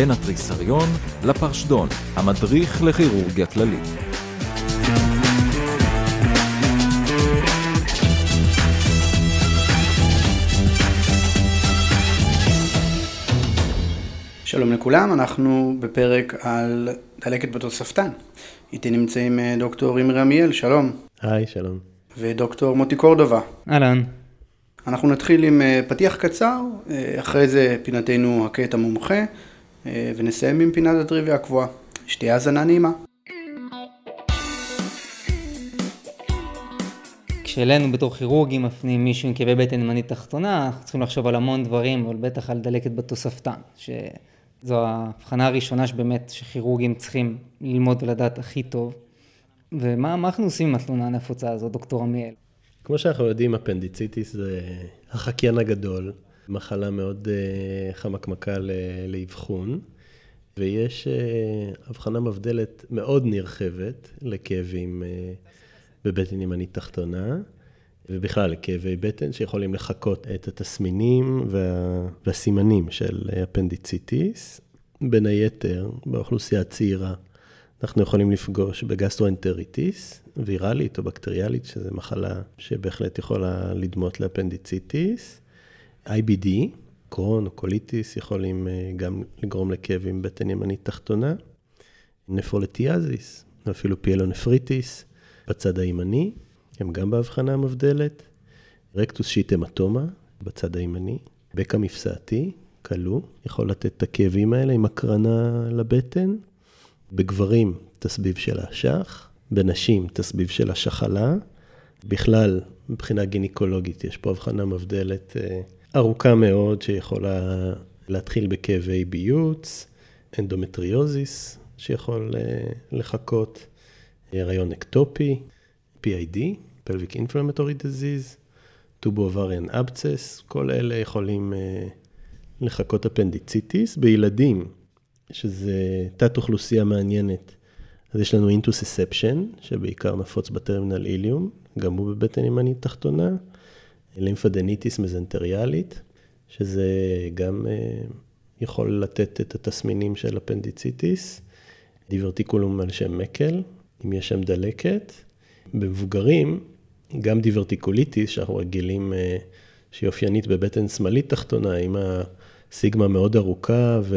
בין התריסריון לפרשדון, המדריך לכירורגיה כללית. שלום לכולם, אנחנו בפרק על דלקת בתוספתן. איתי נמצאים אה, דוקטור אימרי עמיאל, שלום. היי, שלום. ודוקטור מוטי קורדובה. אהלן. אנחנו נתחיל עם אה, פתיח קצר, אה, אחרי זה פינתנו הקטע מומחה, ונסיים עם פינת הטריוויה הקבועה. שתהיה האזנה נעימה. כשאלינו בתור כירורגים מפנים מישהו עם כאבי בטן ימנית תחתונה, אנחנו צריכים לחשוב על המון דברים, אבל בטח על דלקת בתוספתן, שזו ההבחנה הראשונה שבאמת שכירורגים צריכים ללמוד ולדעת הכי טוב. ומה אנחנו עושים עם התלונה הנפוצה הזאת, דוקטור עמיאל? כמו שאנחנו יודעים, אפנדיציטיס זה החקיין הגדול, מחלה מאוד uh, חמקמקה לאבחון, ויש uh, הבחנה מבדלת מאוד נרחבת לכאבים uh, בבטן ימנית תחתונה, ובכלל לכאבי בטן שיכולים לחקות את התסמינים וה... והסימנים של אפנדיציטיס. בין היתר, באוכלוסייה הצעירה, אנחנו יכולים לפגוש בגסטרואנטריטיס, ויראלית או בקטריאלית, שזו מחלה שבהחלט יכולה לדמות לאפנדיציטיס. IBD, קרוהן או קוליטיס, יכולים אה, גם לגרום לכאבים בטן ימנית תחתונה. נפרוליתיאזיס, אפילו פיאלונפריטיס, בצד הימני, הם גם בהבחנה המבדלת. rectus sheath hematoma, בצד הימני. בקע מפסעתי, כלוא, יכול לתת את הכאבים האלה עם הקרנה לבטן. בגברים, תסביב של האשך, בנשים, תסביב של השחלה. בכלל, מבחינה גינקולוגית, יש פה הבחנה מבדלת אה, ארוכה מאוד, שיכולה להתחיל בכאבי ביוץ, אנדומטריוזיס, שיכול אה, לחקות, הריון אקטופי, PID, Pelvic Inflammatory Disease, tubo-ovarian abscess, כל אלה יכולים אה, לחקות אפנדיציטיס. בילדים, שזה תת אוכלוסייה מעניינת. אז יש לנו intussusception, שבעיקר נפוץ ב terminal ileum, גם הוא בבטן ימנית תחתונה, לימפדניטיס מזנטריאלית, שזה גם אה, יכול לתת את התסמינים של אפנדיציטיס, דיברטיקולום על שם מקל, אם יש שם דלקת. במבוגרים, גם דיברטיקוליטיס, שאנחנו רגילים, אה, שהיא אופיינית בבטן שמאלית תחתונה, עם הסיגמה מאוד ארוכה ו...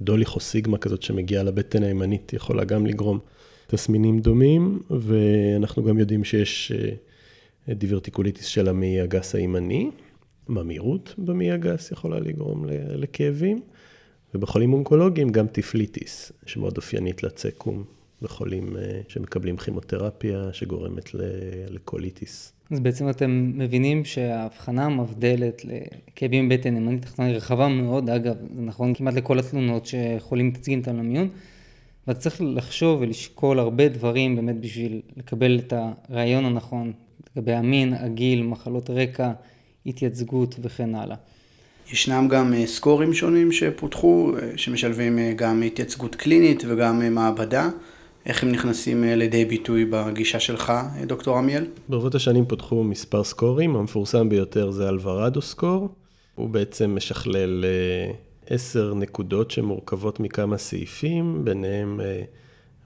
דוליכוסיגמה כזאת שמגיעה לבטן הימנית, יכולה גם לגרום תסמינים דומים, ואנחנו גם יודעים שיש דיברטיקוליטיס של המעי הגס הימני, ממאירות במעי הגס יכולה לגרום לכאבים, ובחולים אונקולוגיים גם טיפליטיס, שמאוד אופיינית לצקום, בחולים אה, שמקבלים כימותרפיה שגורמת לקוליטיס. אז בעצם אתם מבינים שההבחנה המבדלת לכאבים בטן ימנית תחתונה היא רחבה מאוד, אגב, זה נכון כמעט לכל התלונות שחולים מציגים אותם למיון, ואתה צריך לחשוב ולשקול הרבה דברים באמת בשביל לקבל את הרעיון הנכון לגבי המין, הגיל, מחלות רקע, התייצגות וכן הלאה. ישנם גם אה, סקורים שונים שפותחו, אה, שמשלבים אה, גם התייצגות קלינית וגם מעבדה. איך הם נכנסים לידי ביטוי בגישה שלך, דוקטור עמיאל? ברבות השנים פותחו מספר סקורים, המפורסם ביותר זה אלוורדו סקור. הוא בעצם משכלל עשר נקודות שמורכבות מכמה סעיפים, ביניהם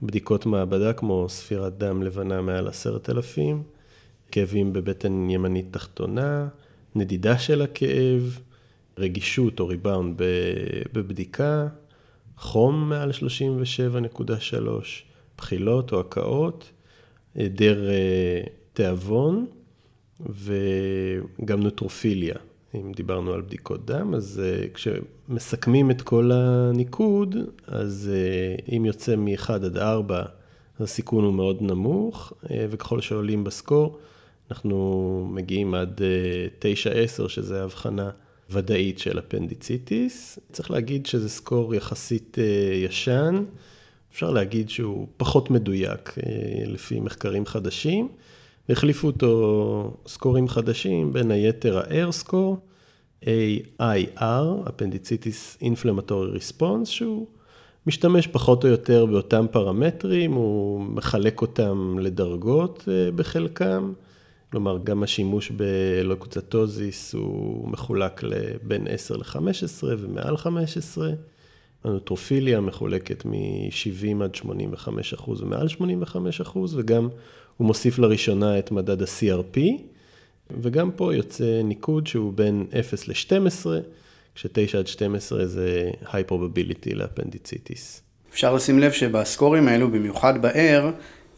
בדיקות מעבדה כמו ספירת דם לבנה מעל עשרת אלפים, כאבים בבטן ימנית תחתונה, נדידה של הכאב, רגישות או ריבאונד בבדיקה, חום מעל 37.3, בחילות או הקאות, היעדר אה, תיאבון וגם נוטרופיליה. אם דיברנו על בדיקות דם, אז אה, כשמסכמים את כל הניקוד, אז אה, אם יוצא מ-1 עד 4, הסיכון הוא מאוד נמוך, וככל שעולים בסקור, אנחנו מגיעים עד 9-10, שזה הבחנה ודאית של אפנדיציטיס. צריך להגיד שזה סקור יחסית ישן. אפשר להגיד שהוא פחות מדויק אה, לפי מחקרים חדשים. החליפו אותו סקורים חדשים, בין היתר ה-air score, AIR, Appendicitis Inflammatory Response, שהוא משתמש פחות או יותר באותם פרמטרים, הוא מחלק אותם לדרגות אה, בחלקם. כלומר, גם השימוש בלוקוצטוזיס הוא מחולק בין 10 ל-15 ומעל 15. הנוטרופיליה מחולקת מ-70 עד 85 אחוז ומעל 85 אחוז, וגם הוא מוסיף לראשונה את מדד ה-CRP, וגם פה יוצא ניקוד שהוא בין 0 ל-12, כש-9 עד 12 זה high probability לאפנדיציטיס. אפשר לשים לב שבסקורים האלו, במיוחד ב-R,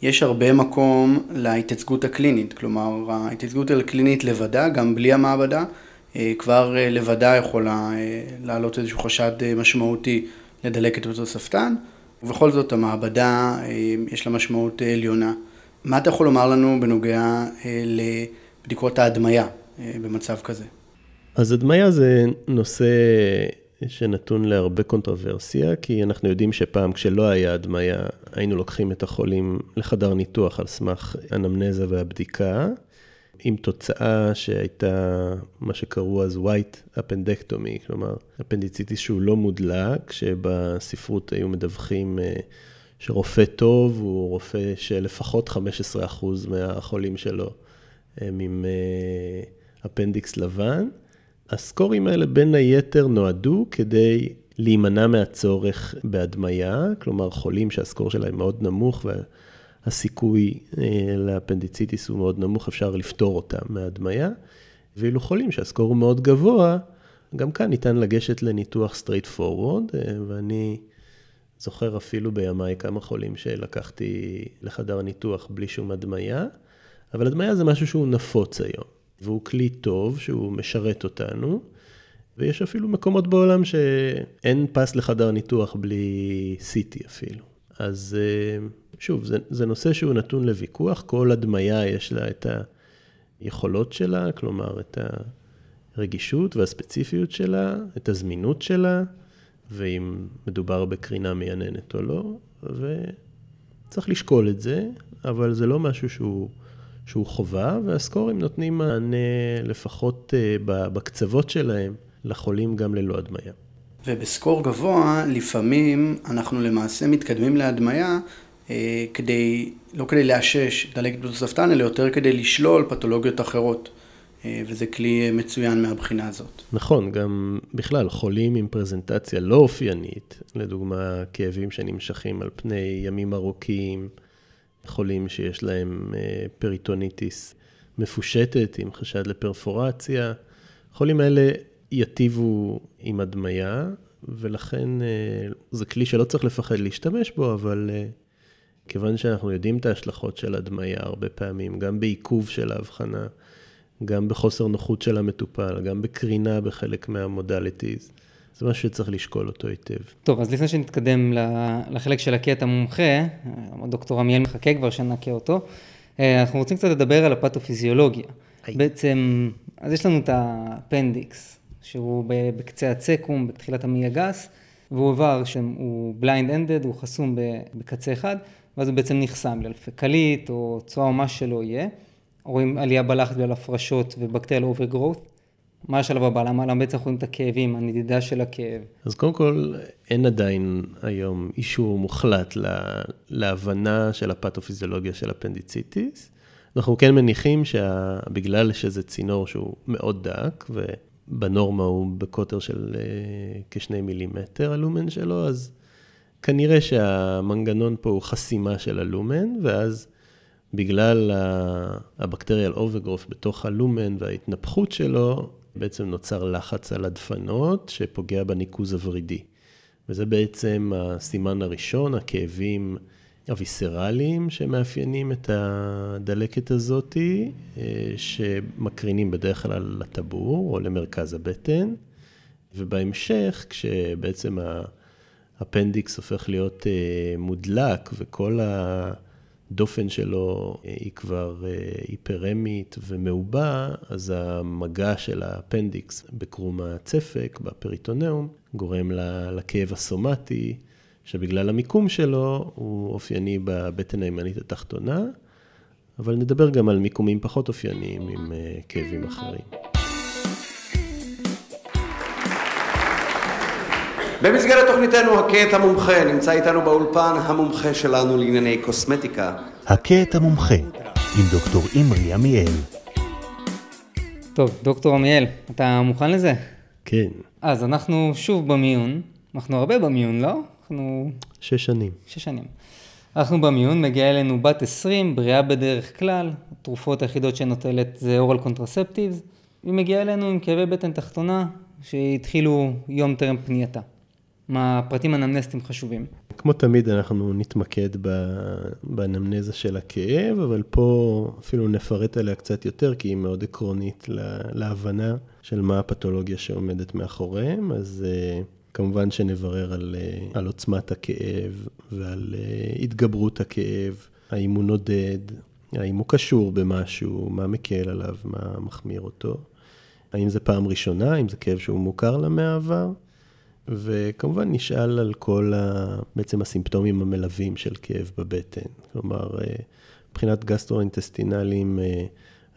יש הרבה מקום להתייצגות הקלינית. כלומר, ההתייצגות הקלינית לבדה, גם בלי המעבדה, אה, כבר אה, לבדה יכולה אה, להעלות איזשהו חשד משמעותי לדלקת בתוספתן, ובכל זאת המעבדה יש לה משמעות עליונה. מה אתה יכול לומר לנו בנוגע לבדיקות ההדמיה במצב כזה? אז הדמיה זה נושא שנתון להרבה קונטרוברסיה, כי אנחנו יודעים שפעם כשלא היה הדמיה, היינו לוקחים את החולים לחדר ניתוח על סמך אנמנזה והבדיקה, עם תוצאה שהייתה מה שקראו אז white appendectomy, כלומר אפנדיציטיס שהוא לא מודלק, שבספרות היו מדווחים אה, שרופא טוב הוא רופא שלפחות 15% מהחולים שלו הם עם אה, אפנדיקס לבן. הסקורים האלה בין היתר נועדו כדי להימנע מהצורך בהדמיה, כלומר חולים שהסקור שלהם מאוד נמוך והסיכוי אה, לאפנדיציטיס הוא מאוד נמוך, אפשר לפתור אותם מהדמיה, ואילו חולים שהסקור הוא מאוד גבוה, גם כאן ניתן לגשת לניתוח straight forward, אה, ואני זוכר אפילו בימיי כמה חולים שלקחתי לחדר הניתוח בלי שום הדמיה, אבל הדמיה זה משהו שהוא נפוץ היום. והוא כלי טוב שהוא משרת אותנו, ויש אפילו מקומות בעולם שאין פס לחדר ניתוח בלי CT אפילו. אז אה, שוב, זה, זה נושא שהוא נתון לוויכוח, כל הדמיה יש לה את היכולות שלה, כלומר את הרגישות והספציפיות שלה, את הזמינות שלה, ואם מדובר בקרינה מייננת או לא, וצריך לשקול את זה, אבל זה לא משהו שהוא... שהוא חובה, והסקורים נותנים מענה לפחות אה, בקצוות שלהם לחולים גם ללא הדמיה. ובסקור גבוה, לפעמים אנחנו למעשה מתקדמים להדמיה אה, כדי, לא כדי לאשש דלקת בתוספתן, אלא יותר כדי לשלול פתולוגיות אחרות. אה, וזה כלי מצוין מהבחינה הזאת. נכון, גם בכלל, חולים עם פרזנטציה לא אופיינית, לדוגמה כאבים שנמשכים על פני ימים ארוכים, חולים שיש להם אה, פריטוניטיס מפושטת עם חשד לפרפורציה. החולים האלה יטיבו עם הדמיה, ולכן אה, זה כלי שלא צריך לפחד להשתמש בו, אבל אה, כיוון שאנחנו יודעים את ההשלכות של הדמיה הרבה פעמים, גם בעיכוב של ההבחנה, גם בחוסר נוחות של המטופל, גם בקרינה בחלק מהמודליטיז, זה משהו שצריך לשקול אותו היטב. טוב, אז לפני שנתקדם לחלק של הקטע מומחה, דוקטור עמיאל מחכה כבר שנקה אותו, אה, אנחנו רוצים קצת לדבר על הפתופיזיולוגיה. בעצם, אז יש לנו את האפנדיקס, שהוא בקצה הצקום, בתחילת המעי הגס, והוא עבר שהוא blind ended, הוא חסום בקצה אחד, ואז הוא בעצם נחסם בגלל פקלית או צואה או מה שלא יהיה. רואים עלייה בלחץ בגלל הפרשות ו bacterial overgrowth. מה השלב הבא? למה, למה בעצם אנחנו את הכאבים, הנדידה של הכאב? אז קודם כל, אין עדיין היום אישור מוחלט לה, להבנה של הפתופיזיולוגיה של אפנדיציטיס. אנחנו כן מניחים שבגלל שזה צינור שהוא מאוד דק, ובנורמה הוא בקוטר של uh, כשני מילימטר הלומן שלו, אז כנראה שהמנגנון פה הוא חסימה של הלומן, ואז בגלל הבקטריאל אוברגרוף בתוך הלומן וההתנפחות שלו, בעצם נוצר לחץ על הדפנות שפוגע בניקוז הוורידי. וזה בעצם הסימן הראשון, הכאבים הוויסרליים שמאפיינים את הדלקת הזאתי, אה, שמקרינים בדרך כלל לטבור או למרכז הבטן, ובהמשך, כשבעצם האפנדיקס הופך להיות אה, מודלק וכל ה... הדופן שלו אה, היא כבר אה, היפרמית ומעובה, אז המגע של האפנדיקס בקרום הצפק, בפריטונאום, גורם לכאב הסומטי, שבגלל המיקום שלו הוא אופייני בבטן הימנית התחתונה, אבל נדבר גם על מיקומים פחות אופייניים עם אה, כאבים אחרים. במסגרת תוכניתנו הכה את המומחה, נמצא איתנו באולפן המומחה שלנו לענייני קוסמטיקה. הכה את המומחה, עם דוקטור אימרי עמיאל. טוב, דוקטור עמיאל, אתה מוכן לזה? כן. אז אנחנו שוב במיון, אנחנו הרבה במיון, לא? אנחנו... שש שנים. שש שנים. אנחנו במיון, מגיעה אלינו בת 20, בריאה בדרך כלל, התרופות היחידות שנוטלת זה אורל קונטרספטיבס, היא מגיעה אלינו עם כאבי בטן תחתונה שהתחילו יום טרם פנייתה. מה הפרטים אנמנסטיים חשובים. כמו תמיד אנחנו נתמקד באנמנזה של הכאב, אבל פה אפילו נפרט עליה קצת יותר, כי היא מאוד עקרונית להבנה של מה הפתולוגיה שעומדת מאחוריהם. אז uh, כמובן שנברר על, uh, על עוצמת הכאב ועל uh, התגברות הכאב, האם הוא נודד, האם הוא קשור במשהו, מה מקל עליו, מה מחמיר אותו. האם זה פעם ראשונה, האם זה כאב שהוא מוכר לה מהעבר. וכמובן נשאל על כל ה... בעצם הסימפטומים המלווים של כאב בבטן. כלומר, אה, מבחינת גסטרואינטסטינליים, אה,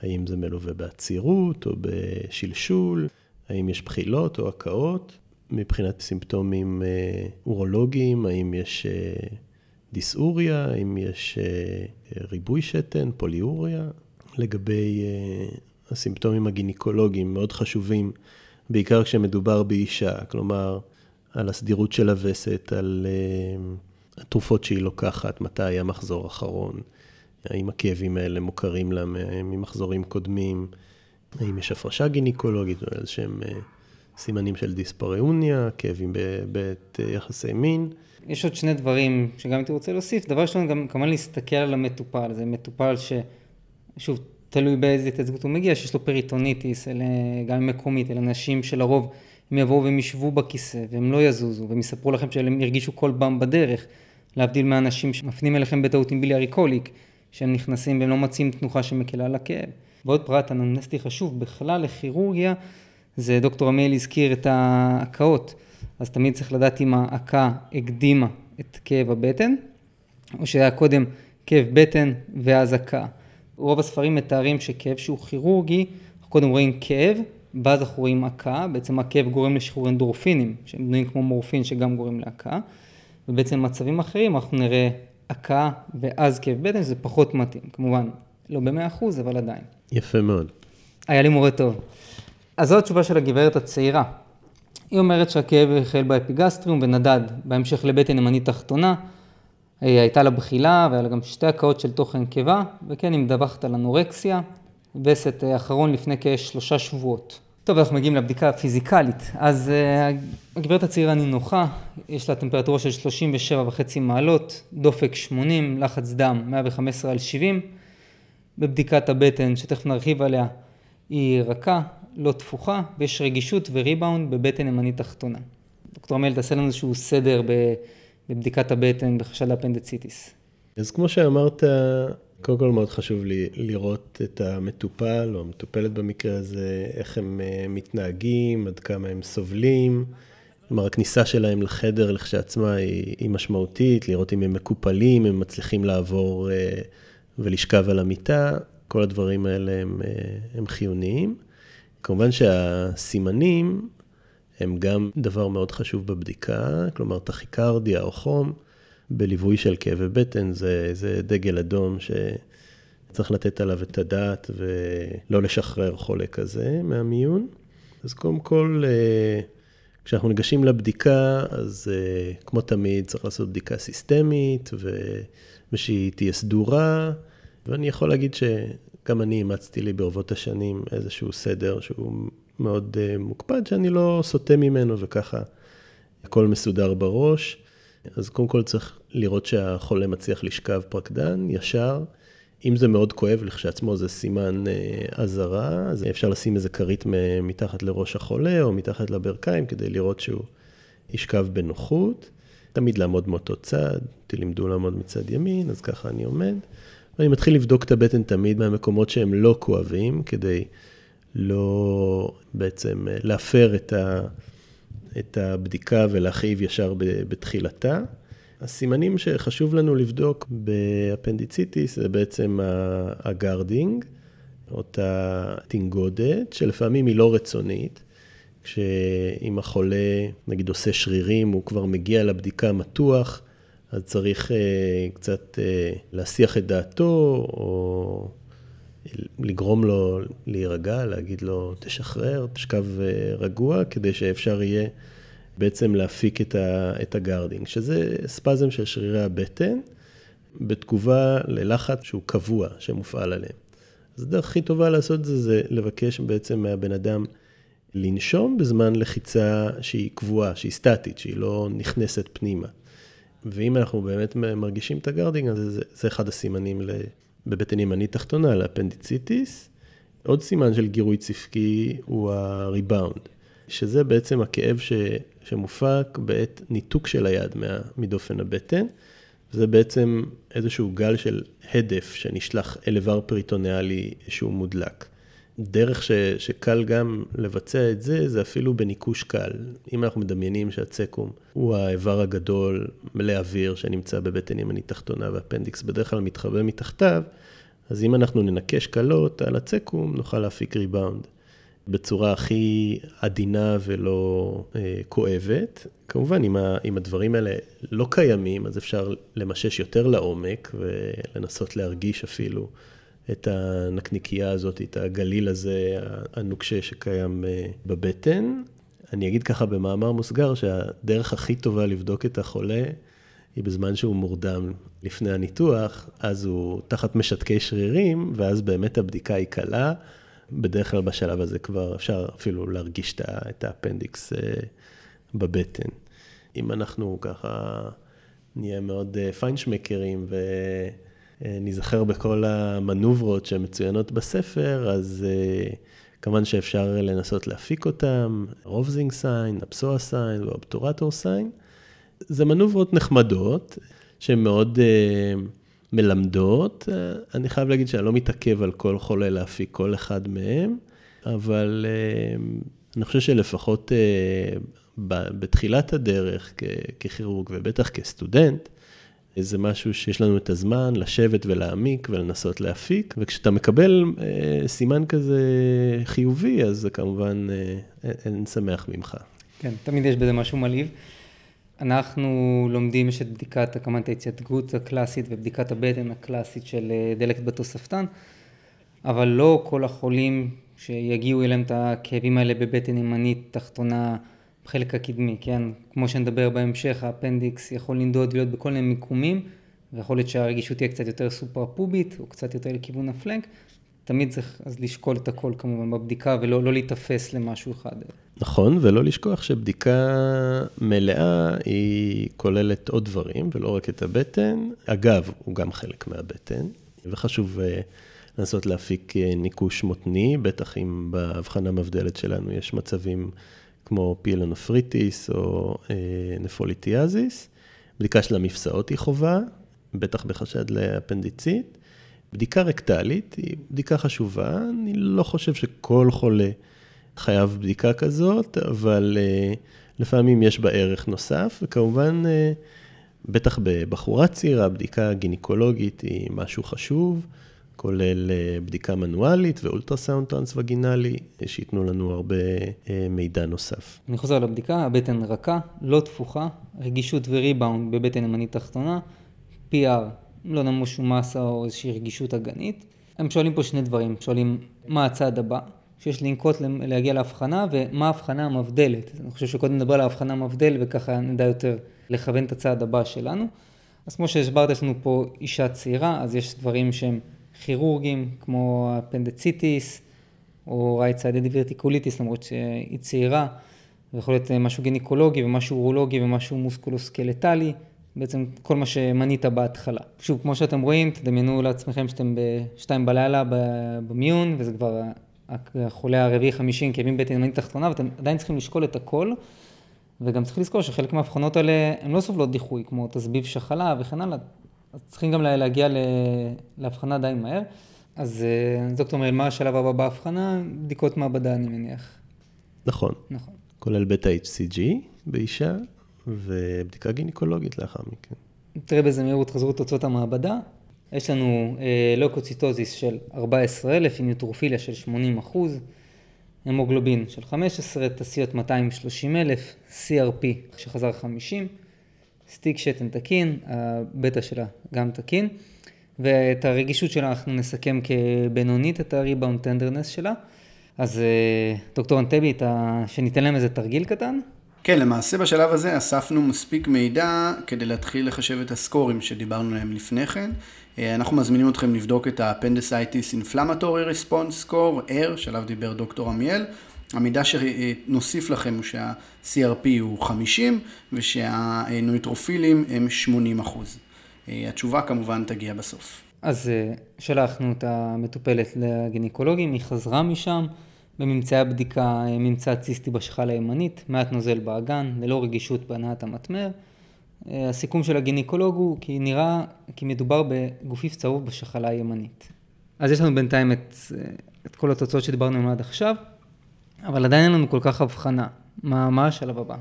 האם זה מלווה בעצירות או בשלשול, האם יש בחילות או הקאות. מבחינת סימפטומים אה, אורולוגיים, האם יש דיסאוריה, האם יש ריבוי שתן, פוליאוריה. לגבי הסימפטומים הגינקולוגיים, מאוד חשובים, בעיקר כשמדובר באישה, כלומר, על הסדירות של הווסת, על uh, התרופות שהיא לוקחת, מתי היה מחזור אחרון, האם הכאבים האלה מוכרים לה ממחזורים קודמים, האם יש הפרשה גינקולוגית או איזה שהם uh, סימנים של דיספראוניה, כאבים בעת uh, יחסי מין. יש עוד שני דברים שגם הייתי רוצה להוסיף. דבר ראשון, גם כמובן להסתכל על המטופל. זה מטופל ש... שוב, תלוי באיזה התייצגות הוא מגיע, שיש לו פריטוניטיס, אלה גם מקומית, אלה אנשים שלרוב הם יבואו והם ישבו בכיסא והם לא יזוזו והם יספרו לכם שהם הרגישו כל פעם בדרך, להבדיל מהאנשים שמפנים אליכם בטעות עם ביליארי קוליק, שהם נכנסים והם לא מציעים תנוחה שמקלה על הכאב. ועוד פרט אנמנסטי חשוב, בכלל לכירורגיה, זה דוקטור עמיאל הזכיר את ההקאות, אז תמיד צריך לדעת אם ההקה הקדימה את כאב הבטן, או שהיה קודם כאב בטן ואז הקאה. רוב הספרים מתארים שכאב שהוא כירורגי, קודם רואים כאב, ואז אנחנו רואים עקה, בעצם הכאב גורם לשחרור אנדורפינים, שהם בנויים כמו מורפין שגם גורם לעקה, ובעצם במצבים אחרים אנחנו נראה עקה ואז כאב בטן, שזה פחות מתאים, כמובן, לא במאה אחוז, אבל עדיין. יפה מאוד. היה לי מורה טוב. אז זו התשובה של הגברת הצעירה. היא אומרת שהכאב החל באפיגסטריום ונדד בהמשך לבטן ימנית תחתונה. הייתה לה בחילה והיה לה גם שתי הקאות של תוכן קיבה, וכן היא מדווחת על אנורקסיה, וסת אחרון לפני כשלושה שבועות. טוב, אנחנו מגיעים לבדיקה הפיזיקלית. אז uh, הגברת הצעירה נינוחה, יש לה טמפרטורה של 37.5 מעלות, דופק 80, לחץ דם 115 על 70. בבדיקת הבטן, שתכף נרחיב עליה, היא רכה, לא תפוחה, ויש רגישות וריבאונד בבטן ימנית תחתונה. דוקטור מל, תעשה לנו איזשהו סדר בבדיקת הבטן בחשד לאפנדציטיס. אז כמו שאמרת, קודם כל מאוד חשוב לי לראות את המטופל, או המטופלת במקרה הזה, איך הם אה, מתנהגים, עד כמה הם סובלים. כלומר, הכניסה שלהם לחדר לכשעצמה היא, היא משמעותית, לראות אם הם מקופלים, הם מצליחים לעבור אה, ולשכב על המיטה, כל הדברים האלה הם, אה, הם חיוניים. כמובן שהסימנים הם גם דבר מאוד חשוב בבדיקה, כלומר, טכיקרדיה או חום. בליווי של כאבי בטן, זה, זה דגל אדום שצריך לתת עליו את הדעת ולא לשחרר חולה כזה מהמיון. אז קודם כל, אה, כשאנחנו ניגשים לבדיקה, אז אה, כמו תמיד צריך לעשות בדיקה סיסטמית ושהיא תהיה סדורה, ואני יכול להגיד שגם אני אימצתי לי ברבות השנים איזשהו סדר שהוא מאוד אה, מוקפד, שאני לא סוטה ממנו וככה הכל מסודר בראש. אז קודם כל צריך לראות שהחולה מצליח לשכב פרקדן, ישר. אם זה מאוד כואב, לכשעצמו זה סימן אה, אזהרה, אז אפשר לשים איזה כרית מתחת לראש החולה או מתחת לברכיים כדי לראות שהוא ישכב בנוחות. תמיד לעמוד מאותו צד, אותי לימדו לעמוד מצד ימין, אז ככה אני עומד. ואני מתחיל לבדוק את הבטן תמיד מהמקומות שהם לא כואבים, כדי לא בעצם אה, להפר את ה... את הבדיקה ולהכאיב ישר בתחילתה. הסימנים שחשוב לנו לבדוק באפנדיציטיס זה בעצם ה guarding, אותה תנגודת, שלפעמים היא לא רצונית. כשאם החולה, נגיד, עושה שרירים, הוא כבר מגיע לבדיקה מתוח, אז צריך uh, קצת uh, להסיח את דעתו, או לגרום לו להירגע, להגיד לו, תשחרר, תשכב uh, רגוע, כדי שאפשר יהיה בעצם להפיק את, ה, את ה guarding, שזה ספזם של שרירי הבטן, בתגובה ללחץ שהוא קבוע, שמופעל עליהם. אז הדרך הכי טובה לעשות את זה, זה לבקש בעצם מהבן אדם לנשום בזמן לחיצה שהיא קבועה, שהיא סטטית, שהיא לא נכנסת פנימה. ואם אנחנו באמת מרגישים את ה guarding, אז זה, זה אחד הסימנים בבטן ימנית תחתונה, לאפנדיציטיס. עוד סימן של גירוי צפקי הוא הריבאונד, שזה בעצם הכאב ש, שמופק בעת ניתוק של היד מה, מדופן הבטן. זה בעצם איזשהו גל של הדף שנשלח אל איבר פריטונאלי שהוא מודלק. דרך ש, שקל גם לבצע את זה, זה אפילו בניקוש קל. אם אנחנו מדמיינים שהצקום הוא האיבר הגדול מלא אוויר שנמצא בבטן ימנית תחתונה והפנדיקס בדרך כלל מתחבא מתחתיו, אז אם אנחנו ננקש קלות על הצקום, נוכל להפיק ריבאונד. בצורה הכי עדינה ולא אה, כואבת. כמובן, אם, ה, אם הדברים האלה לא קיימים, אז אפשר למשש יותר לעומק ולנסות להרגיש אפילו את הנקניקייה הזאת, את הגליל הזה הנוקשה שקיים אה, בבטן. אני אגיד ככה במאמר מוסגר, שהדרך הכי טובה לבדוק את החולה היא בזמן שהוא מורדם לפני הניתוח, אז הוא תחת משתקי שרירים, ואז באמת הבדיקה היא קלה. בדרך כלל בשלב הזה כבר אפשר אפילו להרגיש את האפנדיקס אה, בבטן. אם אנחנו ככה נהיה מאוד אה, פיינשמקרים וניזכר בכל המנוברות שמצוינות בספר, אז אה, כמובן שאפשר לנסות להפיק אותם, Rovsing sign, psoas sign ו obturator sign. זה מנוברות נחמדות, שהן מאוד... מלמדות. אני חייב להגיד שאני לא מתעכב על כל חולה להפיק כל אחד מהם, אבל אה, אני חושב שלפחות אה, בתחילת הדרך ככירורג ובטח כסטודנט, זה משהו שיש לנו את הזמן לשבת ולהעמיק ולנסות להפיק, וכשאתה מקבל אה, סימן כזה חיובי, אז זה כמובן אין שמח ממך. כן, תמיד יש בזה משהו מלהיב. אנחנו לומדים, יש את בדיקת הקמת ההתייתגות הקלאסית ובדיקת הבטן הקלאסית של אה, דלקת בתוספתן, אבל לא כל החולים שיגיעו אליהם את הכאבים האלה בבטן ימנית תחתונה בחלק הקדמי, כן? כמו שנדבר בהמשך, האפנדיקס יכול לנדוד להיות בכל מיני מיקומים, ויכול להיות שהרגישות תהיה קצת יותר סופר פובית, או קצת יותר לכיוון הפלנק. תמיד צריך אז לשקול את הכל כמובן בבדיקה, ולא לא להיתפס למשהו אחד. נכון, ולא לשכוח שבדיקה מלאה היא כוללת עוד דברים, ולא רק את הבטן. אגב, הוא גם חלק מהבטן, וחשוב uh, לנסות להפיק uh, ניקוש מותני, בטח אם בהבחנה מבדלת שלנו יש מצבים כמו פילנופריטיס או uh, נפוליטיאזיס. בדיקה של המפסעות היא חובה, בטח בחשד לאפנדיצית. בדיקה רקטלית היא בדיקה חשובה, אני לא חושב שכל חולה חייב בדיקה כזאת, אבל uh, לפעמים יש בה ערך נוסף, וכמובן, uh, בטח בבחורה צעירה, בדיקה גינקולוגית היא משהו חשוב, כולל uh, בדיקה מנואלית ואולטרסאונד טרנס-וגינלי, שייתנו לנו הרבה uh, מידע נוסף. אני חוזר לבדיקה, הבטן רכה, לא תפוחה, רגישות וריבאונד בבטן ימנית תחתונה, PR לא נמוש מסה או איזושהי רגישות אגנית. הם שואלים פה שני דברים, שואלים מה הצעד הבא, שיש לנקוט להגיע להבחנה ומה ההבחנה המבדלת. אני חושב שקודם נדבר על ההבחנה המבדל וככה נדע יותר לכוון את הצעד הבא שלנו. אז כמו שהסברת, יש לנו פה אישה צעירה, אז יש דברים שהם כירורגיים, כמו אפנדציטיס, או right sided diverticulitis, למרות שהיא צעירה, ויכול להיות משהו גינקולוגי ומשהו אורולוגי ומשהו מוסקולוסקלטלי. בעצם כל מה שמנית בהתחלה. שוב, כמו שאתם רואים, תדמיינו לעצמכם שאתם בשתיים בלילה במיון, וזה כבר החולה הרביעי חמישי עם כאבים בטן ימנית תחתונה, ואתם עדיין צריכים לשקול את הכל, וגם צריך לזכור שחלק מהאבחנות האלה הן לא סובלות דיחוי, כמו תסביב שחלה וכן הלאה, אז צריכים גם להגיע להבחנה די מהר. אז אה, דוקטור מריאל, מה השלב הבא בהבחנה? בדיקות מעבדה, אני מניח. נכון. נכון. כולל בטא HCG באישה, ובדיקה גינקולוגית לאחר מכן. תראה באיזה מהירות חזרו תוצאות המעבדה. יש לנו אה, לוקוציטוזיס של 14,000 עם ניוטרופיליה של 80 אחוז, המוגלובין של 15, תסיות 230,000, CRP שחזר 50, סטיק שתן תקין, הבטא שלה גם תקין, ואת הרגישות שלה אנחנו נסכם כבינונית, את הריבאונד טנדרנס שלה. אז אה, דוקטור אנטבי, שניתן להם איזה תרגיל קטן? כן, למעשה בשלב הזה אספנו מספיק מידע כדי להתחיל לחשב את הסקורים שדיברנו עליהם לפני כן. אה, אנחנו מזמינים אתכם לבדוק את ה-Appendicitis Inflammatory Response Score, AIR, שעליו דיבר דוקטור עמיאל. המידע שנוסיף לכם הוא שה-CRP הוא 50 ושהנויטרופילים הם 80 אחוז. אה, התשובה כמובן תגיע בסוף. אז אה, שלחנו את המטופלת לגינקולוגים, היא חזרה משם, בממצאי הבדיקה ממצא ציסטי בשחלה הימנית, מעט נוזל באגן, ללא רגישות בהנעת המטמר. אה, הסיכום של הגינקולוג הוא כי נראה כי מדובר בגופיף צהוב בשחלה הימנית. אז יש לנו בינתיים את, את כל התוצאות שדיברנו עליהן עד עכשיו, אבל עדיין אין לנו כל כך הבחנה. מה, מה השלב הבא?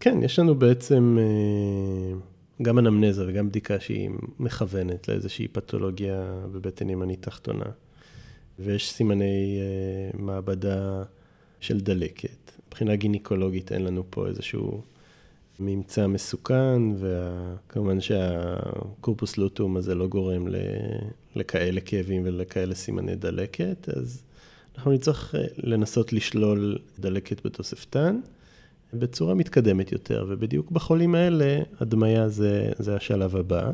כן, יש לנו בעצם גם אנמנזה וגם בדיקה שהיא מכוונת לאיזושהי פתולוגיה בבטן ימנית תחתונה. ויש סימני uh, מעבדה של דלקת. מבחינה גינקולוגית אין לנו פה איזשהו ממצא מסוכן, וכמובן שהקורפוס לוטום הזה לא גורם לכאלה כאבים ולכאלה סימני דלקת, אז אנחנו נצטרך אה, לנסות לשלול דלקת בתוספתן. בצורה מתקדמת יותר, ובדיוק בחולים האלה, הדמיה זה, זה השלב הבא,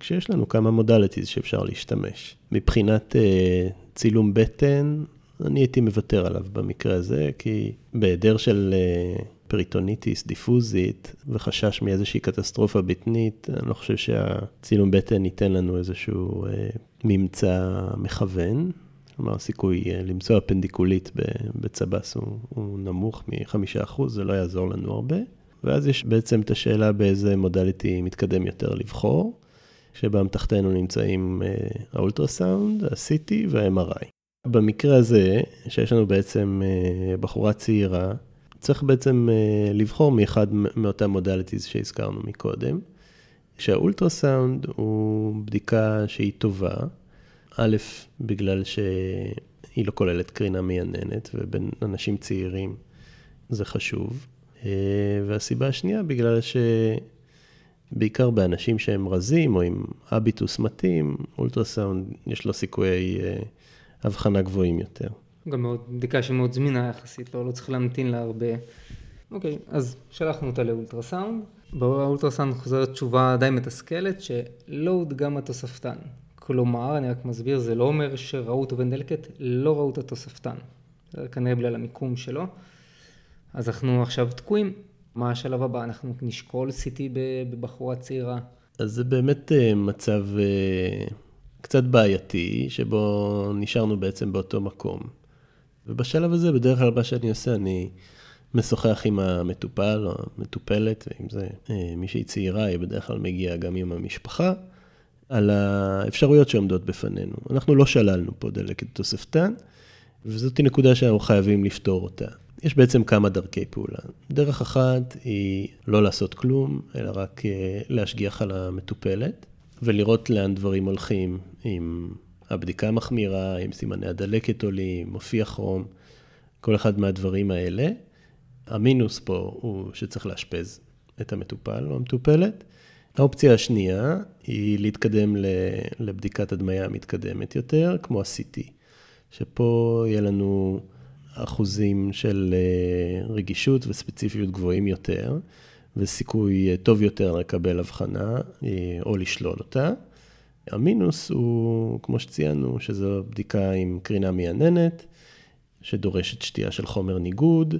כשיש לנו כמה modalities שאפשר להשתמש. מבחינת uh, צילום בטן, אני הייתי מוותר עליו במקרה הזה, כי בהיעדר של uh, פריטוניטיס דיפוזית וחשש מאיזושהי קטסטרופה בטנית, אני לא חושב שהצילום בטן ייתן לנו איזשהו uh, ממצא מכוון. כלומר, הסיכוי אה, למצוא אפנדיקוליט בצבס הוא, הוא נמוך מ-5%, זה לא יעזור לנו הרבה. ואז יש בעצם את השאלה באיזה modality מתקדם יותר לבחור, שבאמתחתנו נמצאים אה, האולטרסאונד, ה-CT וה-MRI. במקרה הזה, שיש לנו בעצם אה, בחורה צעירה, צריך בעצם לבחור מאחד מאותם modalities שהזכרנו מקודם, שהאולטרסאונד הוא בדיקה שהיא טובה. א', בגלל שהיא לא כוללת קרינה מייננת, ובין אנשים צעירים זה חשוב. אה, והסיבה השנייה, בגלל שבעיקר באנשים שהם רזים או עם אביטוס מתאים, אולטרסאונד יש לו סיכויי אה, הבחנה גבוהים יותר. גם מאוד, בדיקה שמאוד זמינה יחסית, לא, לא צריך להמתין לה הרבה. אוקיי, אז שלחנו אותה לאולטרסאונד. באולטרסאונד חוזרת תשובה די מתסכלת, שלא הודגם התוספתן. כלומר, אני רק מסביר, זה לא אומר שראו אותו בן דלקת, לא ראו את התוספתן. זה כנראה בגלל המיקום שלו. אז אנחנו עכשיו תקועים. מה השלב הבא? אנחנו נשקול CT בבחורה צעירה. אז זה באמת אה, מצב אה, קצת בעייתי, שבו נשארנו בעצם באותו מקום. ובשלב הזה, בדרך כלל מה שאני עושה, אני משוחח עם המטופל או המטופלת, ואם זה אה, מישהי צעירה, היא בדרך כלל מגיעה גם עם המשפחה. על האפשרויות שעומדות בפנינו. אנחנו לא שללנו פה דלקת תוספתן, וזאת נקודה שאנחנו חייבים לפתור אותה. יש בעצם כמה דרכי פעולה. דרך אחת היא לא לעשות כלום, אלא רק אה, להשגיח על המטופלת, ולראות לאן דברים הולכים, אם הבדיקה מחמירה, אם סימני הדלקת עולים, מופיע חום, כל אחד מהדברים האלה. המינוס פה הוא שצריך לאשפז את המטופל או המטופלת. האופציה השנייה היא להתקדם לבדיקת הדמיה המתקדמת יותר, כמו ה-CT, שפה יהיה לנו אחוזים של אה, רגישות וספציפיות גבוהים יותר, וסיכוי אה, טוב יותר לקבל הבחנה אה, או לשלול אותה. המינוס הוא, כמו שציינו, שזו בדיקה עם קרינה מייננת, שדורשת שתייה של חומר ניגוד,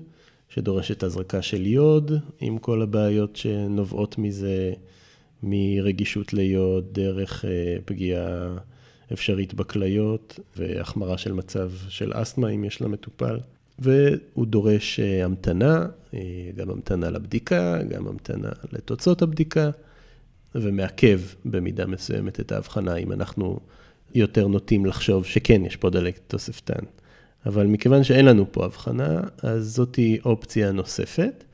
שדורשת הזרקה של יוד, עם כל הבעיות שנובעות מזה. מרגישות ליוד, דרך אה, פגיעה אפשרית בכליות והחמרה של מצב של אסתמה אם יש למטופל. והוא דורש אה, המתנה, אה, גם המתנה לבדיקה, גם המתנה לתוצאות הבדיקה, ומעכב במידה מסוימת את ההבחנה אם אנחנו יותר נוטים לחשוב שכן, יש פה דלקת תוספתן. אבל מכיוון שאין לנו פה הבחנה, אז זאתי אופציה נוספת.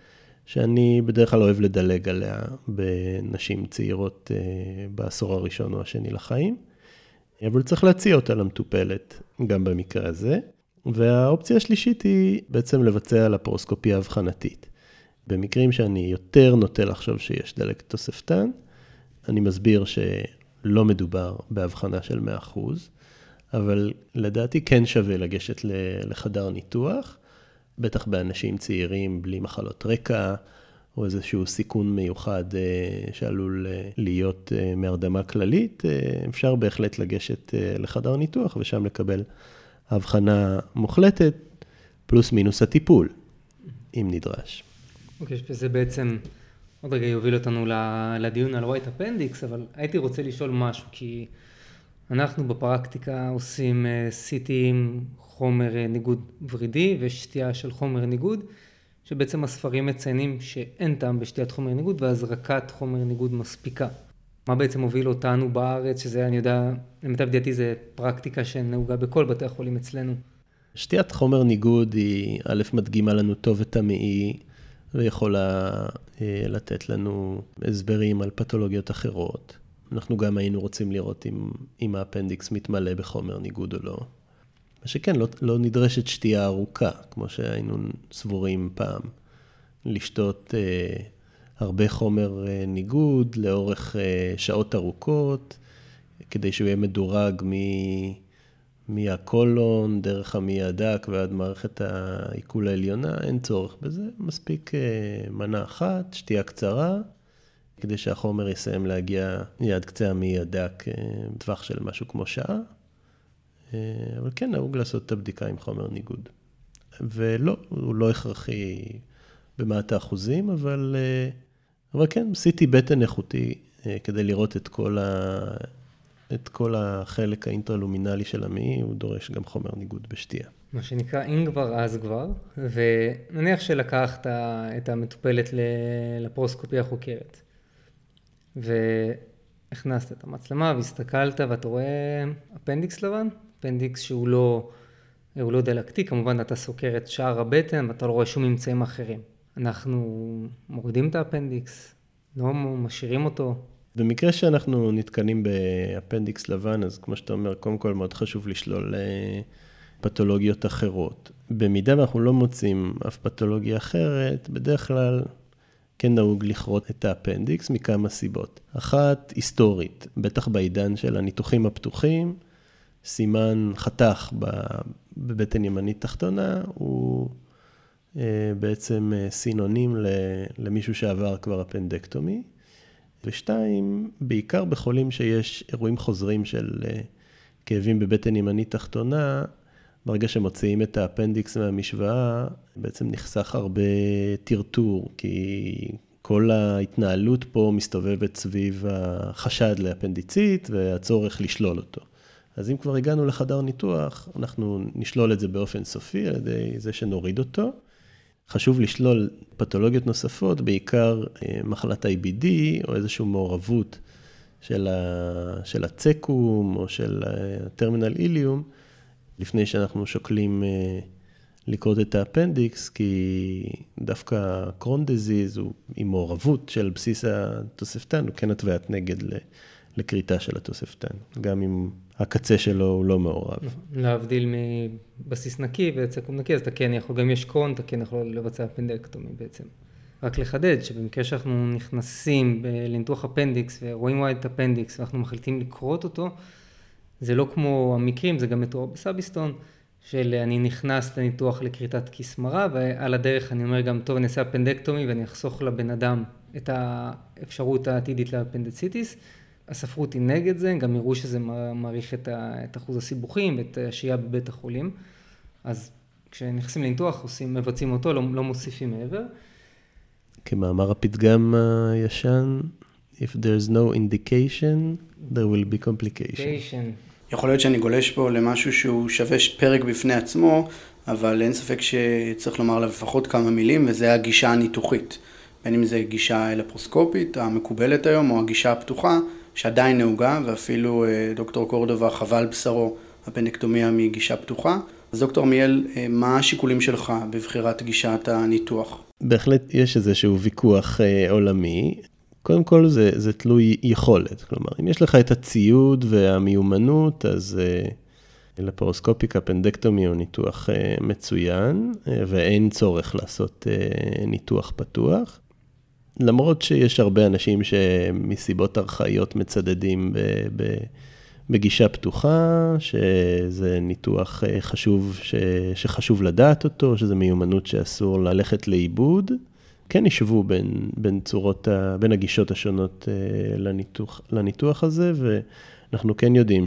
שאני בדרך כלל אוהב לדלג עליה בנשים צעירות אה, בעשור הראשון או השני לחיים, אבל צריך להציע אותה למטופלת, גם במקרה הזה. והאופציה השלישית היא בעצם לבצע לפרוסקופיה אבחנתית. במקרים שאני יותר נוטה לחשוב שיש דלק תוספתן, אני מסביר שלא מדובר בהבחנה של 100%, אבל לדעתי כן שווה לגשת לחדר ניתוח. בטח באנשים צעירים בלי מחלות רקע, או איזשהו סיכון מיוחד אה, שעלול אה, להיות אה, מהרדמה כללית, אפשר בהחלט לגשת לחדר ניתוח ושם לקבל אבחנה מוחלטת, פלוס מינוס הטיפול, אם נדרש. אוקיי, okay, וזה בעצם עוד רגע יוביל אותנו לדיון על white appendix, אבל הייתי רוצה לשאול משהו, כי אנחנו בפרקטיקה עושים CT עם חומר ניגוד ורידי ושתייה של חומר ניגוד. שבעצם הספרים מציינים שאין טעם בשתיית חומר ניגוד והזרקת חומר ניגוד מספיקה. מה בעצם הוביל אותנו בארץ, שזה אני יודע, למיטב ידיעתי זה פרקטיקה שנהוגה בכל בתי החולים אצלנו. שתיית חומר ניגוד היא, א', מדגימה לנו טוב את המעי, ויכולה אה, לתת לנו הסברים על פתולוגיות אחרות. אנחנו גם היינו רוצים לראות אם, אם האפנדיקס מתמלא בחומר ניגוד או לא. מה שכן, לא, לא נדרשת שתייה ארוכה, כמו שהיינו סבורים פעם. לשתות אה, הרבה חומר אה, ניגוד לאורך אה, שעות ארוכות, כדי שהוא יהיה מדורג מ... מהקולון, דרך המעי הדק ועד מערכת העיכול העליונה, אין צורך בזה, מספיק אה, מנה אחת, שתייה קצרה, כדי שהחומר יסיים להגיע ליד קצה המעי הדק אה, בטווח של משהו כמו שעה. אה, אבל כן נהוג לעשות את הבדיקה עם חומר ניגוד. ולא, הוא לא הכרחי במעט האחוזים, אבל, אה, אבל כן, עשיתי בטן איכותי כדי לראות את כל, ה, את כל החלק האינטרלומינלי של המעי, הוא דורש גם חומר ניגוד בשתייה. מה שנקרא, אם כבר אז כבר, ונניח שלקחת את המטופלת לפרוסקופיה חוקרת, והכנסת את המצלמה והסתכלת ואתה רואה אפנדיקס לבן, אפנדיקס שהוא לא, הוא לא דלקתי, כמובן אתה סוקר את שאר הבטן ואתה לא רואה שום ממצאים אחרים. אנחנו מורידים את האפנדיקס, לא משאירים אותו. במקרה שאנחנו נתקלים באפנדיקס לבן, אז כמו שאתה אומר, קודם כל מאוד חשוב לשלול אה, פתולוגיות אחרות. במידה ואנחנו לא מוצאים אף פתולוגיה אחרת, בדרך כלל כן נהוג לכרות את האפנדיקס מכמה סיבות. אחת, היסטורית, בטח בעידן של הניתוחים הפתוחים, סימן חתך בבטן ימנית תחתונה, הוא אה, בעצם אה, סינונים למישהו שעבר כבר אפנדקטומי. ושתיים, בעיקר בחולים שיש אירועים חוזרים של אה, כאבים בבטן ימנית תחתונה, ברגע שמוציאים את האפנדיקס מהמשוואה, בעצם נחסך הרבה טרטור, כי כל ההתנהלות פה מסתובבת סביב החשד לאפנדיצית והצורך לשלול אותו. אז אם כבר הגענו לחדר ניתוח, אנחנו נשלול את זה באופן סופי על ידי זה שנוריד אותו. חשוב לשלול פתולוגיות נוספות, בעיקר אה, מחלת IBD או איזושהי מעורבות של, ה, של הצקום או של ה-terminal ileum, לפני שאנחנו שוקלים אה, לכרות את האפנדיקס, כי דווקא Crohn's disease הוא עם מעורבות של בסיס התוספתן, הוא כן התוויית נגד לכריתה של התוספתן, גם אם הקצה שלו הוא לא מעורב. להבדיל מבסיס נקי וצקום נקי, אז אתה כן יכול, גם יש קרון, אתה כן יכול לבצע appendectomy בעצם. רק לחדד, שבמקרה שאנחנו נכנסים לניתוח אפנדיקס ורואים white appendix ואנחנו מחליטים לכרות אותו, זה לא כמו המקרים, זה גם מתואר ב-Sabiston, של אני נכנס לניתוח לכריתת כיס מרה, ועל הדרך אני אומר גם, טוב, אני אעשה appendectomy ואני אחסוך לבן אדם את האפשרות העתידית לאפנדציטיס. הספרות היא נגד זה, גם הראו שזה מעריך את, ה, את אחוז הסיבוכים ואת השהייה בבית החולים. אז כשנכנסים לניתוח, עושים, מבצעים אותו, לא, לא מוסיפים מעבר. כמאמר הפתגם הישן, If there's no indication, there will be complication. יכול להיות שאני גולש פה למשהו שהוא שווה פרק בפני עצמו, אבל אין ספק שצריך לומר עליו לפחות כמה מילים, וזה הגישה הניתוחית. בין אם זה גישה אלפרוסקופית המקובלת היום, או הגישה הפתוחה, שעדיין נהוגה, ואפילו אה, דוקטור קורדובה חווה על בשרו הפנדקטומיה מגישה פתוחה. אז דוקטור מיאל, אה, מה השיקולים שלך בבחירת גישת הניתוח? בהחלט יש איזשהו ויכוח אה, עולמי. קודם כל זה, זה תלוי יכולת, כלומר, אם יש לך את הציוד והמיומנות, אז אה, לפרוסקופיק הפנדקטומי הוא ניתוח אה, מצוין, אה, ואין צורך לעשות אה, ניתוח פתוח. למרות שיש הרבה אנשים שמסיבות ארכאיות מצדדים ב, ב, בגישה פתוחה, שזה ניתוח חשוב, ש, שחשוב לדעת אותו, שזו מיומנות שאסור ללכת לאיבוד. כן ישבו בין, בין צורות, ה, בין הגישות השונות אה, לניתוח, לניתוח הזה, ואנחנו כן יודעים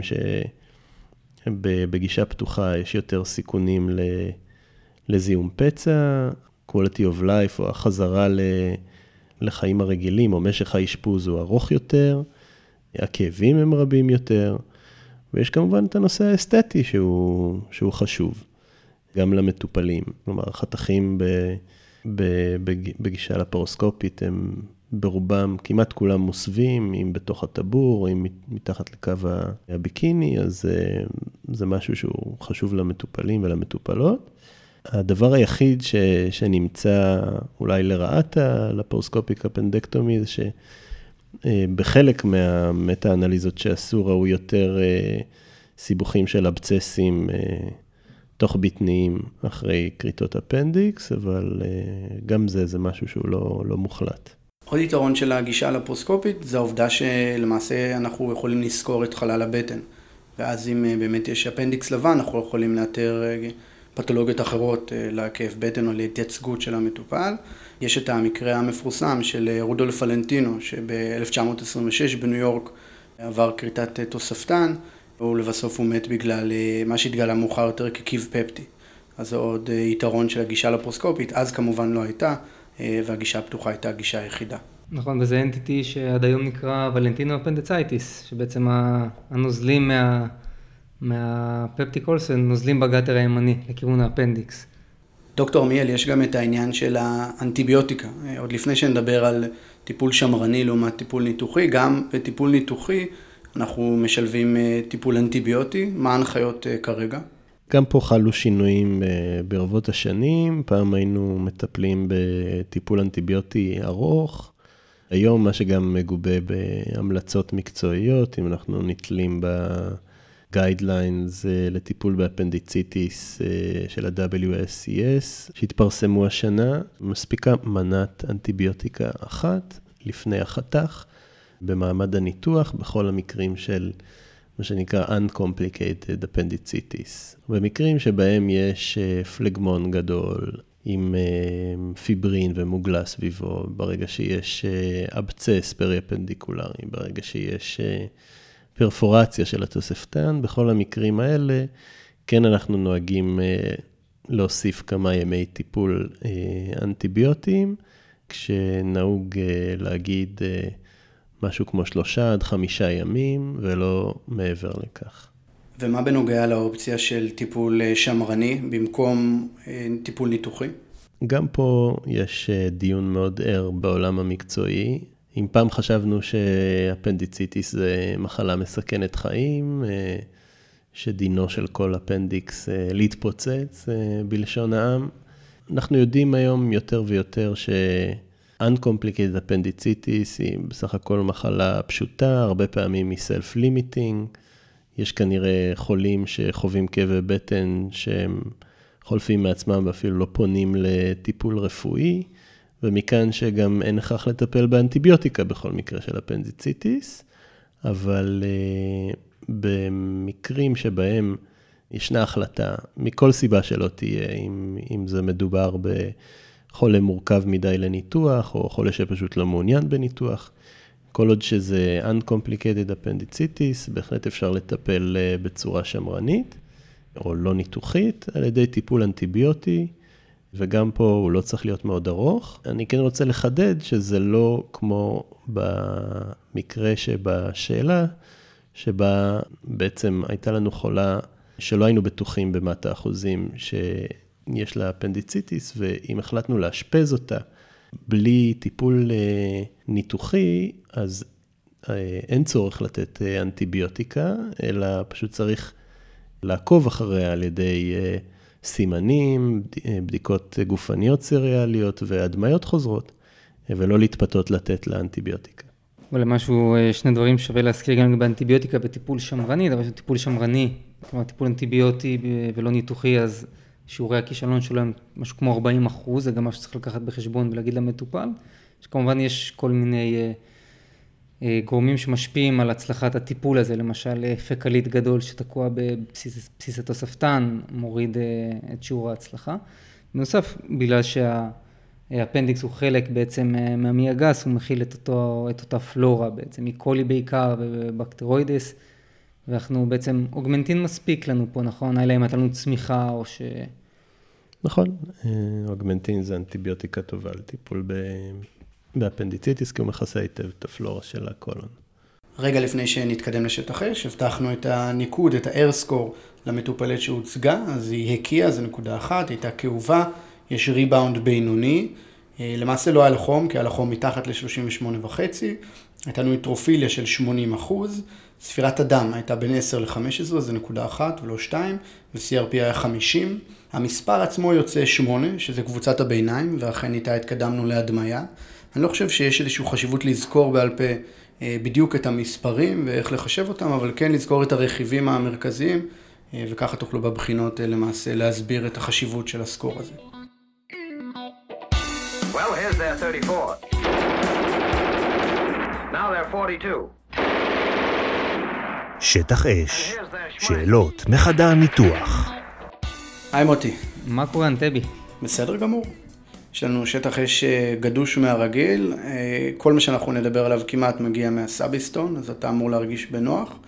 שבגישה פתוחה יש יותר סיכונים לזיהום פצע, quality of life או החזרה לחיים הרגילים, או משך האשפוז הוא ארוך יותר, הכאבים הם רבים יותר. ויש כמובן את הנושא האסתטי שהוא, שהוא חשוב, גם למטופלים. כלומר, החתכים ב, בגישה לפרוסקופית הם ברובם, כמעט כולם מוסווים, אם בתוך הטבור, אם מתחת לקו הביקיני, אז אה, זה משהו שהוא חשוב למטופלים ולמטופלות. הדבר היחיד ש, שנמצא אולי לרעת הלפרוסקופיק אפנדקטומי זה ש... אה, מהמטה-אנליזות שעשו ראו יותר אה, סיבוכים של אבצסים תוך בטניים אחרי כריתות אפנדיקס, אבל גם זה, זה משהו שהוא לא, לא מוחלט. עוד יתרון של הגישה לפרוסקופית זה העובדה שלמעשה אנחנו יכולים לזכור את חלל הבטן. ואז אם באמת יש אפנדיקס לבן, אנחנו יכולים לאתר פתולוגיות אחרות לכאב בטן או להתייצגות של המטופל. יש את המקרה המפורסם של אה, רודולף ולנטינו, שב-1926 בניו יורק עבר כריתת אה, תוספתן, ולבסוף הוא מת בגלל אה, מה שהתגלה מאוחר יותר כקיב פפטי. אז זה עוד יתרון של הגישה לפרוסקופית, אז כמובן לא הייתה, והגישה הפתוחה הייתה הגישה היחידה. נכון, וזה אנטיטי שעד היום נקרא ולנטינו אפנדצייטיס, שבעצם הנוזלים מה... מהפפטיקולסן נוזלים בגטר הימני לכיוון האפנדיקס. דוקטור מיאל, יש גם את העניין של האנטיביוטיקה. עוד לפני שנדבר על טיפול שמרני לעומת טיפול ניתוחי, גם בטיפול ניתוחי אנחנו משלבים אה, טיפול אנטיביוטי. מה ההנחיות אה, כרגע? גם פה חלו שינויים אה, ברבות השנים, פעם היינו מטפלים בטיפול אנטיביוטי ארוך, היום מה שגם מגובה בהמלצות מקצועיות, אם אנחנו נתלים ב... guidelines אה, לטיפול ב-appendicitis של ה- WSES שהתפרסמו השנה. מספיקה מנת אנטיביוטיקה אחת לפני החתך במעמד הניתוח בכל המקרים של מה שנקרא Uncomplicated Appendicitis. במקרים שבהם יש אה, פלגמון גדול עם פיברין ומוגלה סביבו, ברגע שיש אבצס פרי-אפנדיקולרי, ברגע שיש פרפורציה של התוספתן. בכל המקרים האלה, כן אנחנו נוהגים אה, להוסיף כמה ימי טיפול אה, אנטיביוטיים, כשנהוג אה, להגיד משהו כמו שלושה עד חמישה ימים, ולא מעבר לכך. ומה בנוגע לאופציה של טיפול שמרני במקום טיפול ניתוחי? גם פה יש דיון מאוד ער בעולם המקצועי. אם פעם חשבנו שאפנדיציטיס זה מחלה מסכנת חיים, אה, שדינו של כל אפנדיקס אה, להתפוצץ אה, בלשון העם, אנחנו יודעים היום יותר ויותר ש... Uncomplicated appendicitis היא בסך הכל מחלה פשוטה, הרבה פעמים היא self-limiting. יש כנראה חולים שחווים כאבי בטן שהם חולפים מעצמם ואפילו לא פונים לטיפול רפואי. ומכאן שגם אין הכרח לטפל באנטיביוטיקה בכל מקרה של אפנדיציטיס, אבל uh, במקרים שבהם ישנה החלטה, מכל סיבה שלא תהיה, אם, אם זה מדובר בחולה מורכב מדי לניתוח, או חולה שפשוט לא מעוניין בניתוח, כל עוד שזה Uncomplicated Appendicitis, בהחלט אפשר לטפל uh, בצורה שמרנית, או לא ניתוחית, על ידי טיפול אנטיביוטי. וגם פה הוא לא צריך להיות מאוד ארוך. אני כן רוצה לחדד שזה לא כמו במקרה שבשאלה, שבה בעצם הייתה לנו חולה שלא היינו בטוחים במאת האחוזים שיש לה אפנדיציטיס, ואם החלטנו לאשפז אותה בלי טיפול אה, ניתוחי, אז אה, אין צורך לתת אה, אנטיביוטיקה, אלא פשוט צריך לעקוב אחריה על ידי סימנים, בדיקות גופניות סריאליות והדמיות חוזרות, ולא להתפתות לתת לאנטיביוטיקה. ולמשהו, אה, שני דברים שווה להזכיר גם לגבי אנטיביוטיקה בטיפול שמרני, דבר טיפול שמרני, כלומר טיפול אנטיביוטי ולא ניתוחי, אז שיעורי הכישלון שלו הם משהו כמו 40 אחוז, זה גם משהו שצריך לקחת בחשבון ולהגיד למטופל, שכמובן יש כל מיני גורמים שמשפיעים על הצלחת הטיפול הזה, למשל פקלית גדול שתקוע בבסיס התוספתן, מוריד את שיעור ההצלחה. בנוסף, בגלל שהאפנדיקס הוא חלק בעצם מהמעי הגס, הוא מכיל את, אותו, את אותה פלורה בעצם, מקולי בעיקר ובקטרואידס, ואנחנו בעצם, אוגמנטין מספיק לנו פה, נכון? אלא אם הייתה לנו צמיחה או ש... נכון, אוגמנטין זה אנטיביוטיקה טובה לטיפול ב-appendicitis, כי הוא מכסה היטב את הפלורה של הקולון. רגע לפני שנתקדם לשטח אש, הבטחנו את הניקוד, את score למטופלת שהוצגה, אז היא הקיאה, זו נקודה אחת, הייתה כאובה, יש ריבאונד בינוני, למעשה לא היה לה חום, כי היה לה חום מתחת ל-38 וחצי, הייתה לנו נויטרופיליה של 80 אחוז, ספירת הדם הייתה בין 10 ל-15, זה נקודה אחת ולא שתיים, ו-CRP היה 50. המספר עצמו יוצא 8, שזה קבוצת הביניים, ואכן איתה התקדמנו להדמיה. אני לא חושב שיש איזושהי חשיבות לזכור בעל פה בדיוק את המספרים ואיך לחשב אותם, אבל כן לזכור את הרכיבים המרכזיים, וככה תוכלו בבחינות למעשה להסביר את החשיבות של הסקור הזה. Well, here's their 34. Now they're 42. שטח אש, שאלות מחדר הניתוח. היי מוטי. מה קורה אנטבי? בסדר גמור. יש לנו שטח אש גדוש מהרגיל, כל מה שאנחנו נדבר עליו כמעט מגיע מהסאביסטון, אז אתה אמור להרגיש בנוח.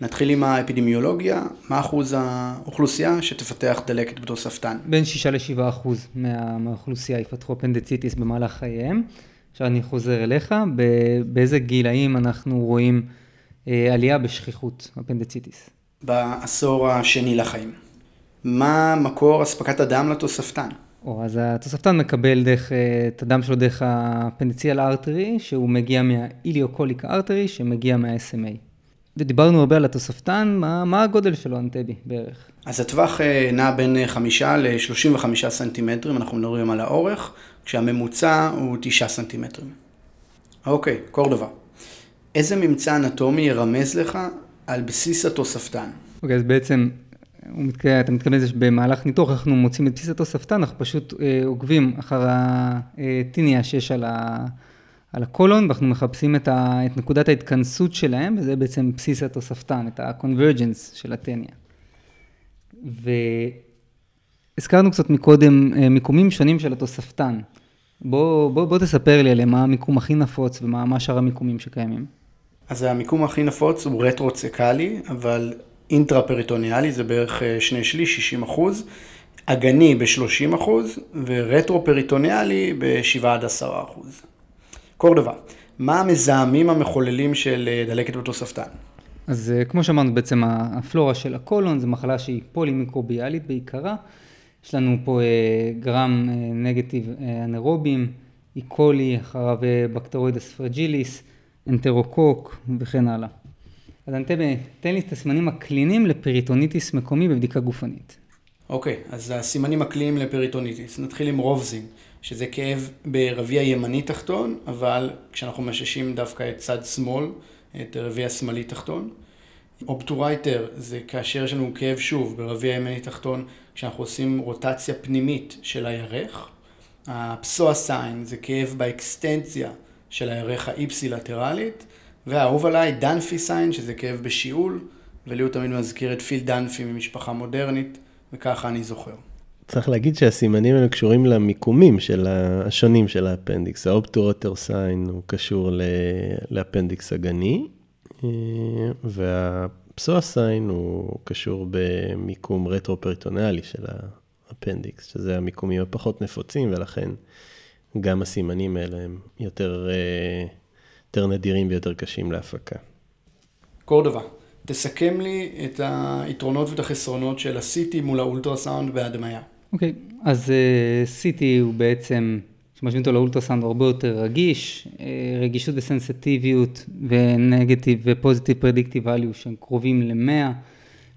נתחיל עם האפידמיולוגיה, מה אחוז האוכלוסייה שתפתח דלקת בתוספתן? בין 6 ל-7 אחוז מהאוכלוסייה יפתחו אפנדציטיס במהלך חייהם. עכשיו אני חוזר אליך, באיזה גילאים אנחנו רואים עלייה בשכיחות אפנדציטיס? בעשור השני לחיים. מה מקור אספקת הדם לתוספתן? או, אז התוספתן מקבל דרך, את הדם שלו דרך הפנדציאל ארטרי, שהוא מגיע מהאיליוקוליק ארטרי, שמגיע מה-SMA. דיברנו הרבה על התוספתן, מה, מה הגודל שלו, אנטבי, בערך? אז הטווח נע בין 5 ל-35 סנטימטרים, אנחנו מדברים על האורך, כשהממוצע הוא 9 סנטימטרים. אוקיי, קורדובה. איזה ממצא אנטומי ירמז לך על בסיס התוספתן? אוקיי, אז בעצם, אתה מתכוון לזה שבמהלך ניתוח אנחנו מוצאים את בסיס התוספתן, אנחנו פשוט עוקבים אחר הטיניה שיש על ה... על הקולון, ואנחנו מחפשים את, ה, את נקודת ההתכנסות שלהם, וזה בעצם בסיס התוספתן, את ה-convergence של הטניה. והזכרנו קצת מקודם מיקומים שונים של התוספתן. בוא, בוא, בוא תספר לי עליהם, מה המיקום הכי נפוץ ומה שאר המיקומים שקיימים. אז המיקום הכי נפוץ הוא רטרוצקלי, אבל אינטרה-פריטוניאלי זה בערך שני שליש, 60 אחוז, אגני ב-30 אחוז, ורטרו-פריטוניאלי ב-7 עד 10 אחוז. קורדובה, מה המזהמים המחוללים של דלקת בתוספתן? אז כמו שאמרנו, בעצם הפלורה של הקולון זו מחלה שהיא פולימיקרוביאלית בעיקרה. יש לנו פה gram negative אנאירובים, E. coli, אחריו Bacteroides fragilis, אנטרוקוק וכן הלאה. אז אנטבי, תן לי את הסימנים הקליניים לפריטוניטיס מקומי בבדיקה גופנית. אוקיי, אז הסימנים הקליניים לפריטוניטיס, נתחיל עם Rovsing. שזה כאב ברביע ימני תחתון, אבל כשאנחנו מששים דווקא את צד שמאל, את רביע שמאלי תחתון. Obturator זה כאשר יש לנו כאב שוב ברביע ימני תחתון, כשאנחנו עושים רוטציה פנימית של הירך. ה-psoas sign זה כאב באקסטנציה של הירך האיפסילטרלית, והאהוב עליי Dunphy sign שזה כאב בשיעול, ולי הוא תמיד מזכיר את פיל דנפי ממשפחה מודרנית, וככה אני זוכר. צריך להגיד שהסימנים האלה קשורים למיקומים של השונים של האפנדיקס. ה-obturator sign הוא קשור לאפנדיקס האגני, וה-psoas sign הוא קשור במיקום רטרו-פריטונלי של האפנדיקס, שזה המיקומים הפחות נפוצים, ולכן גם הסימנים האלה הם יותר, יותר נדירים ויותר קשים להפקה. קורדובה, תסכם לי את היתרונות ואת החסרונות של ה-CT מול האולטרסאונד בהדמיה. אוקיי, okay, אז CT הוא בעצם, כשמשווים אותו לאולטרסאונד הוא הרבה יותר רגיש, רגישות וסנסיטיביות ו-negative ו-positive predictive value שהם קרובים ל-100,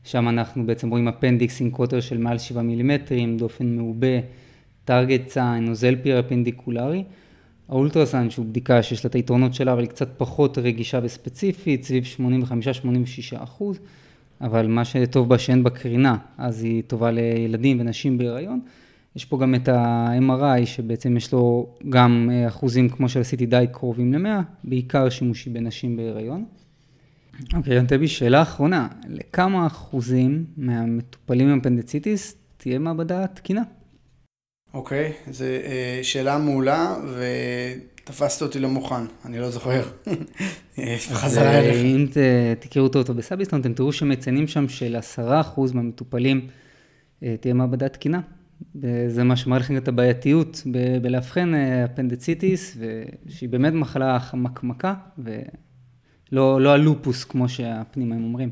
שם אנחנו בעצם רואים אפנדיקס עם קוטר של מעל 7 מילימטרים, דופן מעובה, target sign, נוזל פריאפנדיקולרי. האולטרסאונד שהוא בדיקה שיש לה את היתרונות שלה, אבל היא קצת פחות רגישה וספציפית, סביב 85-86 אחוז. אבל מה שטוב בה שאין בה קרינה, אז היא טובה לילדים ונשים בהיריון. יש פה גם את ה-MRI, שבעצם יש לו גם אה, אחוזים, כמו שעשיתי די, קרובים ל-100, בעיקר שימושי בנשים בהיריון. אוקיי, אנטבי, שאלה אחרונה, לכמה אחוזים מהמטופלים עם אפנדציטיס תהיה מעבדה תקינה? אוקיי, זו אה, שאלה מעולה, ותפסת אותי לא מוכן, אני לא זוכר. חזרה אליך. אם תקראו אותו בסאביסטון, אתם תראו שמציינים שם של עשרה אחוז מהמטופלים אה, תהיה מעבדה תקינה. זה מה שמראה לכם את הבעייתיות בלאבחן אה, אפנדציטיס, שהיא באמת מחלה חמקמקה, ולא לא הלופוס כמו שהפנימאים אומרים.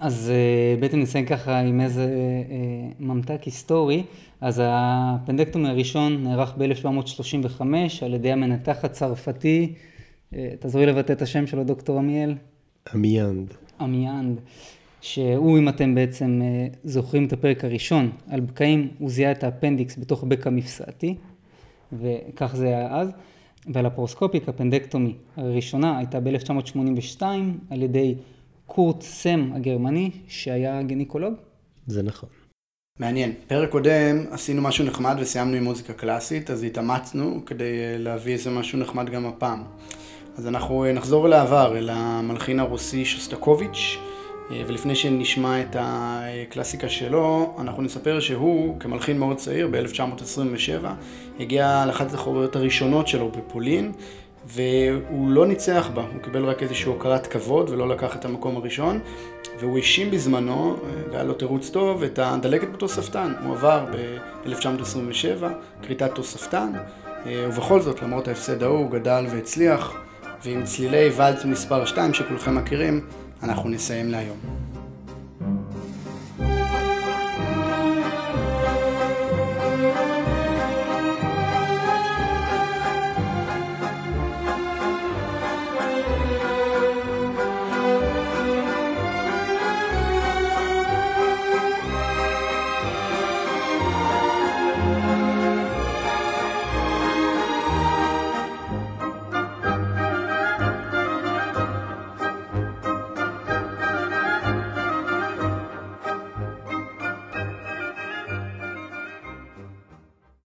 אז אה, בעצם נסיים ככה עם איזה אה, ממתק היסטורי. אז הפנדקטומי הראשון נערך ב-1735 על ידי המנתח הצרפתי, תעזרי לבטא את השם שלו, דוקטור עמיאל. Amyand. Amyand. שהוא, אם אתם בעצם אה, זוכרים את הפרק הראשון על בקעים, הוא זיהה את האפנדיקס בתוך בקע מפסעתי, וכך זה היה אז. וה-laparoscopic appendectomy הראשונה, הייתה ב-1982 על ידי קורט סם הגרמני, שהיה גינקולוג. זה נכון. מעניין. פרק קודם עשינו משהו נחמד וסיימנו עם מוזיקה קלאסית, אז התאמצנו כדי אה, להביא איזה משהו נחמד גם הפעם. אז אנחנו אה, נחזור אל העבר, אל המלחין הרוסי שוסטקוביץ', אה, ולפני שנשמע את הקלאסיקה שלו, אנחנו נספר שהוא, כמלחין מאוד צעיר, ב-1927, הגיע לאחת החוברות הראשונות שלו בפולין, והוא לא ניצח בה, הוא קיבל רק איזושהי הוקרת כבוד ולא לקח את המקום הראשון, והוא האשים בזמנו, אה, והיה לו תירוץ טוב, את הדלקת בתוספתן. הוא עבר ב-1927, כריתת תוספתן, אה, ובכל זאת, למרות ההפסד ההוא, הוא גדל והצליח, ועם צלילי ואלץ מספר 2 שכולכם מכירים, אנחנו נסיים להיום.